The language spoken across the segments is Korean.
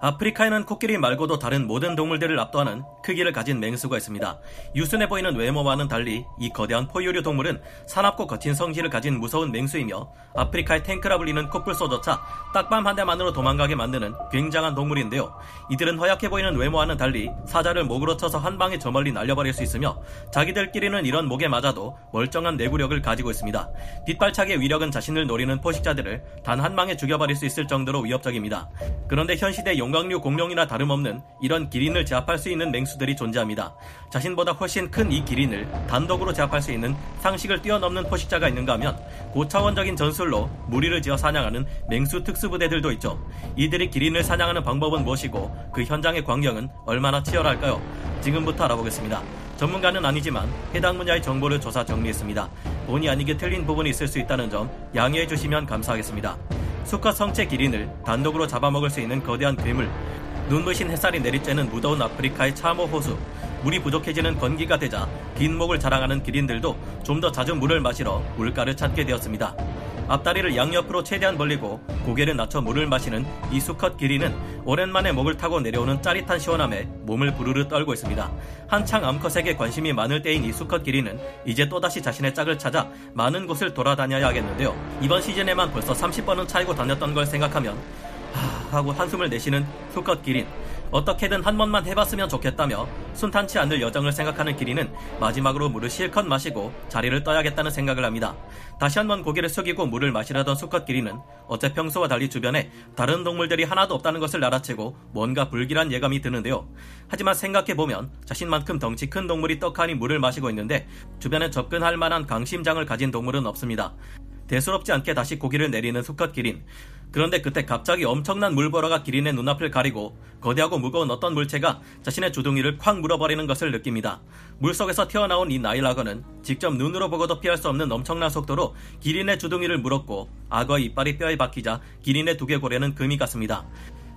아프리카에는 코끼리 말고도 다른 모든 동물들을 압도하는 크기를 가진 맹수가 있습니다. 유순해 보이는 외모와는 달리 이 거대한 포유류 동물은 사납고 거친 성질을 가진 무서운 맹수이며 아프리카의 탱크라 불리는 코뿔소조차 딱밤 한 대만으로 도망가게 만드는 굉장한 동물인데요. 이들은 허약해 보이는 외모와는 달리 사자를 목으로 쳐서 한 방에 저 멀리 날려버릴 수 있으며 자기들끼리는 이런 목에 맞아도 멀쩡한 내구력을 가지고 있습니다. 뒷발차기의 위력은 자신을 노리는 포식자들을 단 한 방에 죽여버릴 수 있을 정도로 위협적입니다. 그런데 현 시대 용 광류 공룡이나 다름없는 이런 기린을 제압할 수 있는 맹수들이 존재합니다. 자신보다 훨씬 큰 이 기린을 단독으로 제압할 수 있는 상식을 뛰어넘는 포식자가 있는가 하면 고차원적인 전술로 무리를 지어 사냥하는 맹수 특수부대들도 있죠. 이들이 기린을 사냥하는 방법은 무엇이고 그 현장의 광경은 얼마나 치열할까요? 지금부터 알아보겠습니다. 전문가는 아니지만 해당 분야의 정보를 조사 정리했습니다. 본의 아니게 틀린 부분이 있을 수 있다는 점 양해해 주시면 감사하겠습니다. 수컷 성체 기린을 단독으로 잡아먹을 수 있는 거대한 괴물, 눈부신 햇살이 내리쬐는 무더운 아프리카의 참호 호수, 물이 부족해지는 건기가 되자 긴 목을 자랑하는 기린들도 좀 더 자주 물을 마시러 물가를 찾게 되었습니다. 앞다리를 양옆으로 최대한 벌리고 고개를 낮춰 물을 마시는 이 수컷 기린은 오랜만에 목을 타고 내려오는 짜릿한 시원함에 몸을 부르르 떨고 있습니다. 한창 암컷에게 관심이 많을 때인 이 수컷 기린은 이제 또다시 자신의 짝을 찾아 많은 곳을 돌아다녀야 하겠는데요. 이번 시즌에만 벌써 30번은 차이고 다녔던 걸 생각하면 하... 하고 한숨을 내쉬는 수컷 기린. 어떻게든 한 번만 해봤으면 좋겠다며 순탄치 않을 여정을 생각하는 기린은 마지막으로 물을 실컷 마시고 자리를 떠야겠다는 생각을 합니다. 다시 한 번 고개를 숙이고 물을 마시려던 수컷 기린은 어째 평소와 달리 주변에 다른 동물들이 하나도 없다는 것을 알아채고 뭔가 불길한 예감이 드는데요. 하지만 생각해보면 자신만큼 덩치 큰 동물이 떡하니 물을 마시고 있는데 주변에 접근할 만한 강심장을 가진 동물은 없습니다. 대수롭지 않게 다시 고기를 내리는 수컷 기린. 그런데 그때 갑자기 엄청난 물보라가 기린의 눈앞을 가리고 거대하고 무거운 어떤 물체가 자신의 주둥이를 콱 물어버리는 것을 느낍니다. 물속에서 튀어나온 이 나일라거는 직접 눈으로 보고도 피할 수 없는 엄청난 속도로 기린의 주둥이를 물었고 악어의 이빨이 뼈에 박히자 기린의 두개골에는 금이 갔습니다.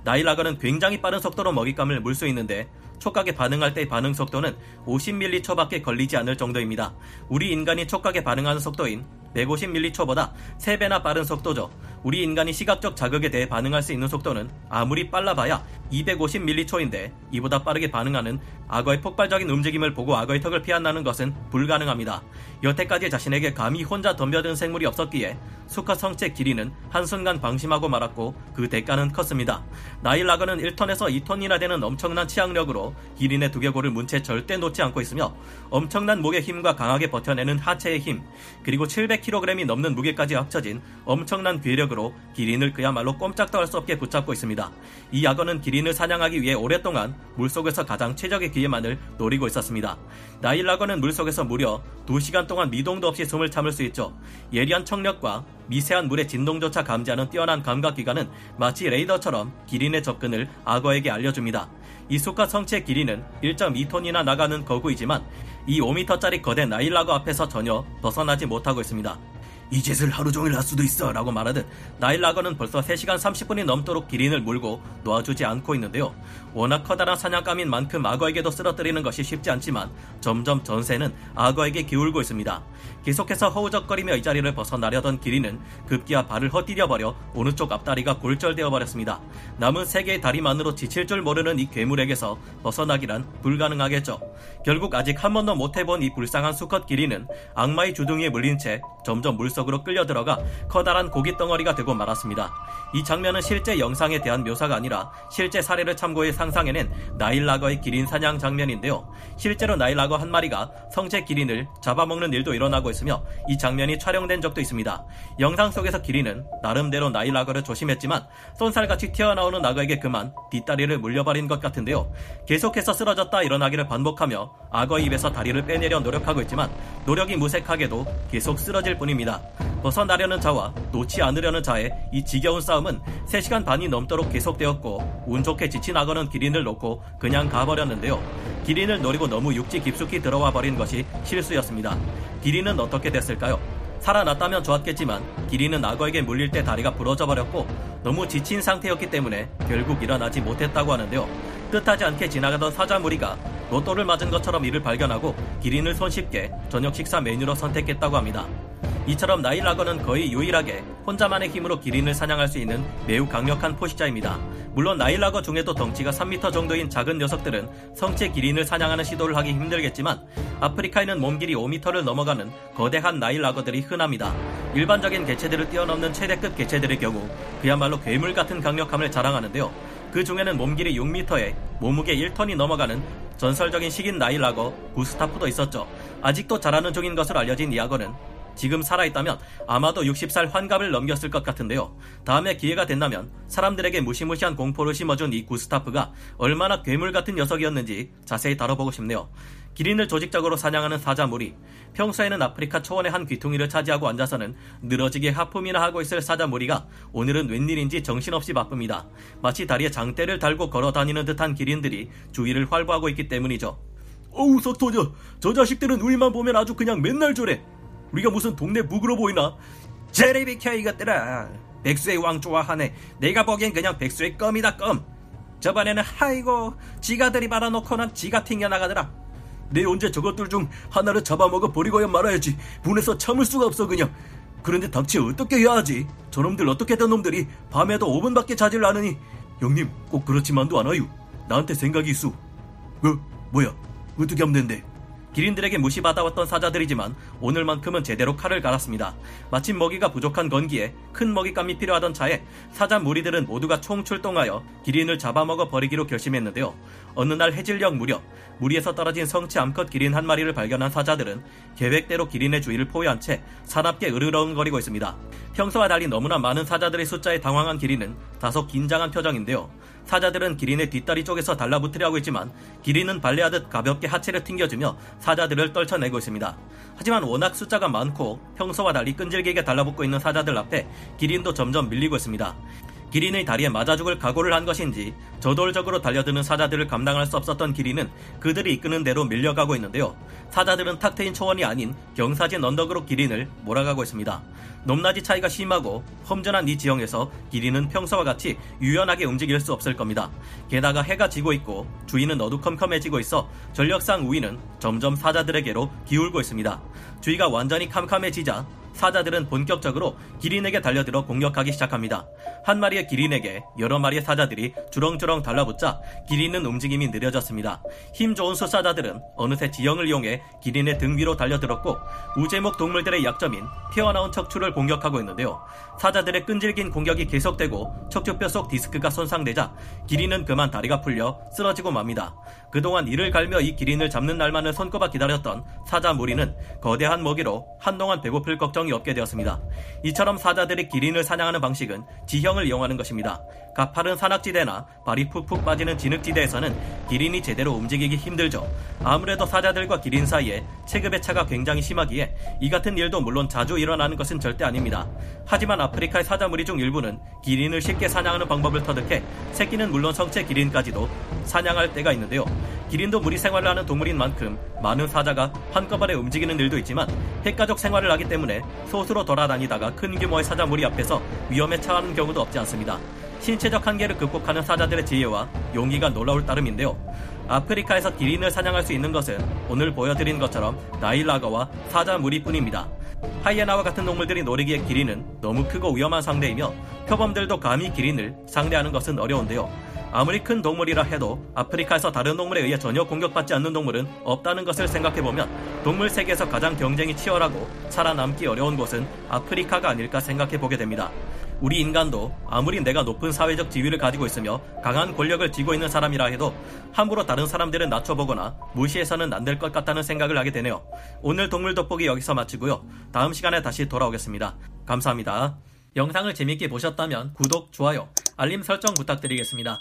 나일라거는 굉장히 빠른 속도로 먹잇감을 물 수 있는데 촉각에 반응할 때의 반응 속도는 50ml초밖에 걸리지 않을 정도입니다. 우리 인간이 촉각에 반응하는 속도인 150ml초보다 3배나 빠른 속도죠. 우리 인간이 시각적 자극에 대해 반응할 수 있는 속도는 아무리 빨라봐야 250ml초인데 이보다 빠르게 반응하는 악어의 폭발적인 움직임을 보고 악어의 턱을 피한다는 것은 불가능합니다. 여태까지 자신에게 감히 혼자 덤벼든 생물이 없었기에 수컷 성체 기린은 한순간 방심하고 말았고 그 대가는 컸습니다. 나일 악어는 1톤에서 2톤이나 되는 엄청난 치악력으로 기린의 두개골을 문채 절대 놓지 않고 있으며 엄청난 목의 힘과 강하게 버텨내는 하체의 힘 그리고 700kg이 넘는 무게까지 합쳐진 엄청난 괴력으로 기린을 그야말로 꼼짝도 할 수 없게 붙잡고 있습니다. 이 악어는 기린을 사냥하기 위해 오랫동안 물속에서 가장 최적의 기회만을 노리고 있었습니다. 나일 악어는 물속에서 무려 2시간 동안 미동도 없이 숨을 참을 수 있죠. 예리한 청력과 미세한 물의 진동조차 감지하는 뛰어난 감각 기관은 마치 레이더처럼 기린의 접근을 악어에게 알려줍니다. 이 수컷 성체 길이는 1.2톤이나 나가는 거구이지만 이 5m짜리 거대 나일라거 앞에서 전혀 벗어나지 못하고 있습니다. 이 짓을 하루 종일 할 수도 있어 라고 말하듯 나일라거는 벌써 3시간 30분이 넘도록 기린을 물고 놓아주지 않고 있는데요. 워낙 커다란 사냥감인 만큼 악어에게도 쓰러뜨리는 것이 쉽지 않지만 점점 전세는 악어에게 기울고 있습니다. 계속해서 허우적거리며 이 자리를 벗어나려던 기린은 급기야 발을 헛디뎌 버려 어느 쪽 앞다리가 골절되어 버렸습니다. 남은 세 개의 다리만으로 지칠 줄 모르는 이 괴물에게서 벗어나기란 불가능하겠죠. 결국 아직 한 번도 못 해본 이 불쌍한 수컷 기린은 악마의 주둥이에 물린 채 점점 물 속으로 끌려 들어가 커다란 고기 덩어리가 되고 말았습니다. 이 장면은 실제 영상에 대한 묘사가 아니라 실제 사례를 참고해 상상해낸 나일라거의 기린 사냥 장면인데요. 실제로 나일라거 한 마리가 성체 기린을 잡아먹는 일도 일어나고 있으며 이 장면이 촬영된 적도 있습니다. 영상 속에서 기린은 나름대로 나일라거를 조심했지만 쏜살같이 튀어나오는 악어에게 그만 뒷다리를 물려버린 것 같은데요. 계속해서 쓰러졌다 일어나기를 반복하며 악어의 입에서 다리를 빼내려 노력하고 있지만 노력이 무색하게도 계속 쓰러질 뿐입니다. 벗어나려는 자와 놓지 않으려는 자의 이 지겨운 싸움은 3시간 반이 넘도록 계속되었고 운 좋게 지친 악어는 기린을 놓고 그냥 가버렸는데요. 기린을 노리고 너무 육지 깊숙이 들어와 버린 것이 실수였습니다. 기린은 어떻게 됐을까요? 살아났다면 좋았겠지만 기린은 악어에게 물릴 때 다리가 부러져 버렸고 너무 지친 상태였기 때문에 결국 일어나지 못했다고 하는데요. 뜻하지 않게 지나가던 사자 무리가 로또를 맞은 것처럼 이를 발견하고 기린을 손쉽게 저녁 식사 메뉴로 선택했다고 합니다. 이처럼 나일라거는 거의 유일하게 혼자만의 힘으로 기린을 사냥할 수 있는 매우 강력한 포식자입니다. 물론 나일라거 중에도 덩치가 3m 정도인 작은 녀석들은 성체 기린을 사냥하는 시도를 하기 힘들겠지만 아프리카에는 몸길이 5m를 넘어가는 거대한 나일라거들이 흔합니다. 일반적인 개체들을 뛰어넘는 최대급 개체들의 경우 그야말로 괴물 같은 강력함을 자랑하는데요. 그 중에는 몸길이 6m에 몸무게 1톤이 넘어가는 전설적인 식인 나일라거 구스타프도 있었죠. 아직도 자라는 중인 것으로 알려진 이 악어는 지금 살아있다면 아마도 60살 환갑을 넘겼을 것 같은데요. 다음에 기회가 된다면 사람들에게 무시무시한 공포를 심어준 이 구스타프가 얼마나 괴물 같은 녀석이었는지 자세히 다뤄보고 싶네요. 기린을 조직적으로 사냥하는 사자무리. 평소에는 아프리카 초원의 한 귀퉁이를 차지하고 앉아서는 늘어지게 하품이나 하고 있을 사자무리가 오늘은 웬일인지 정신없이 바쁩니다. 마치 다리에 장대를 달고 걸어 다니는 듯한 기린들이 주위를 활보하고 있기 때문이죠. 어우 석토저 저 자식들은 우리만 보면 아주 그냥 맨날 저래 우리가 무슨 동네 무그러 보이나? 제리 비켜 이것들아 백수의 왕 좋아하네. 내가 보기엔 그냥 백수의 껌이다 껌. 저번에는 하이고 지가 들이 받아놓고는 지가 튕겨나가더라. 내 언제 저것들 중 하나를 잡아먹어 버리고야 말아야지. 분해서 참을 수가 없어 그냥. 그런데 닥치 어떻게 해야 하지? 저놈들 어떻게 된 놈들이 밤에도 5분밖에 자질 않으니. 형님 꼭 그렇지만도 않아요. 나한테 생각이 있어. 어? 뭐야? 어떻게 하면 된대 기린들에게 무시받아왔던 사자들이지만 오늘만큼은 제대로 칼을 갈았습니다. 마침 먹이가 부족한 건기에 큰 먹잇감이 필요하던 차에 사자 무리들은 모두가 총출동하여 기린을 잡아먹어 버리기로 결심했는데요. 어느 날 해질녘 무렵 무리에서 떨어진 성체 암컷 기린 한 마리를 발견한 사자들은 계획대로 기린의 주위를 포위한 채 사납게 으르렁거리고 있습니다. 평소와 달리 너무나 많은 사자들의 숫자에 당황한 기린은 다소 긴장한 표정인데요. 사자들은 기린의 뒷다리 쪽에서 달라붙으려 하고 있지만 기린은 발레하듯 가볍게 하체를 튕겨주며 사자들을 떨쳐내고 있습니다. 하지만 워낙 숫자가 많고 평소와 달리 끈질기게 달라붙고 있는 사자들 앞에 기린도 점점 밀리고 있습니다. 기린의 다리에 맞아 죽을 각오를 한 것인지 저돌적으로 달려드는 사자들을 감당할 수 없었던 기린은 그들이 이끄는 대로 밀려가고 있는데요. 사자들은 탁 트인 초원이 아닌 경사진 언덕으로 기린을 몰아가고 있습니다. 높낮이 차이가 심하고 험전한 이 지형에서 기린은 평소와 같이 유연하게 움직일 수 없을 겁니다. 게다가 해가 지고 있고 주위는 어두컴컴해지고 있어 전력상 우위는 점점 사자들에게로 기울고 있습니다. 주위가 완전히 캄캄해지자 사자들은 본격적으로 기린에게 달려들어 공격하기 시작합니다. 한 마리의 기린에게 여러 마리의 사자들이 주렁주렁 달라붙자 기린은 움직임이 느려졌습니다. 힘 좋은 수사자들은 어느새 지형을 이용해 기린의 등 위로 달려들었고 우제목 동물들의 약점인 튀어나온 척추를 공격하고 있는데요. 사자들의 끈질긴 공격이 계속되고 척추뼈 속 디스크가 손상되자 기린은 그만 다리가 풀려 쓰러지고 맙니다. 그동안 이를 갈며 이 기린을 잡는 날만을 손꼽아 기다렸던 사자 무리는 거대한 먹이로 한동안 배고플 걱정이 없게 되었습니다. 이처럼 사자들이 기린을 사냥하는 방식은 지형을 이용하는 것입니다. 가파른 산악지대나 발이 푹푹 빠지는 진흙지대에서는 기린이 제대로 움직이기 힘들죠. 아무래도 사자들과 기린 사이에 체급의 차가 굉장히 심하기에 이 같은 일도 물론 자주 일어나는 것은 절대 아닙니다. 하지만 아프리카의 사자 무리 중 일부는 기린을 쉽게 사냥하는 방법을 터득해 새끼는 물론 성체 기린까지도 사냥할 때가 있는데요. 기린도 무리 생활을 하는 동물인 만큼 많은 사자가 한꺼번에 움직이는 일도 있지만 핵가족 생활을 하기 때문에 소수로 돌아다니다가 큰 규모의 사자무리 앞에서 위험에 처하는 경우도 없지 않습니다. 신체적 한계를 극복하는 사자들의 지혜와 용기가 놀라울 따름인데요. 아프리카에서 기린을 사냥할 수 있는 것은 오늘 보여드린 것처럼 나일라거와 사자 무리뿐입니다. 하이에나와 같은 동물들이 노리기에 기린은 너무 크고 위험한 상대이며 표범들도 감히 기린을 상대하는 것은 어려운데요. 아무리 큰 동물이라 해도 아프리카에서 다른 동물에 의해 전혀 공격받지 않는 동물은 없다는 것을 생각해보면 동물 세계에서 가장 경쟁이 치열하고 살아남기 어려운 곳은 아프리카가 아닐까 생각해보게 됩니다. 우리 인간도 아무리 내가 높은 사회적 지위를 가지고 있으며 강한 권력을 쥐고 있는 사람이라 해도 함부로 다른 사람들을 낮춰보거나 무시해서는 안 될 것 같다는 생각을 하게 되네요. 오늘 동물 돋보기 여기서 마치고요. 다음 시간에 다시 돌아오겠습니다. 감사합니다. 영상을 재밌게 보셨다면 구독, 좋아요, 알림 설정 부탁드리겠습니다.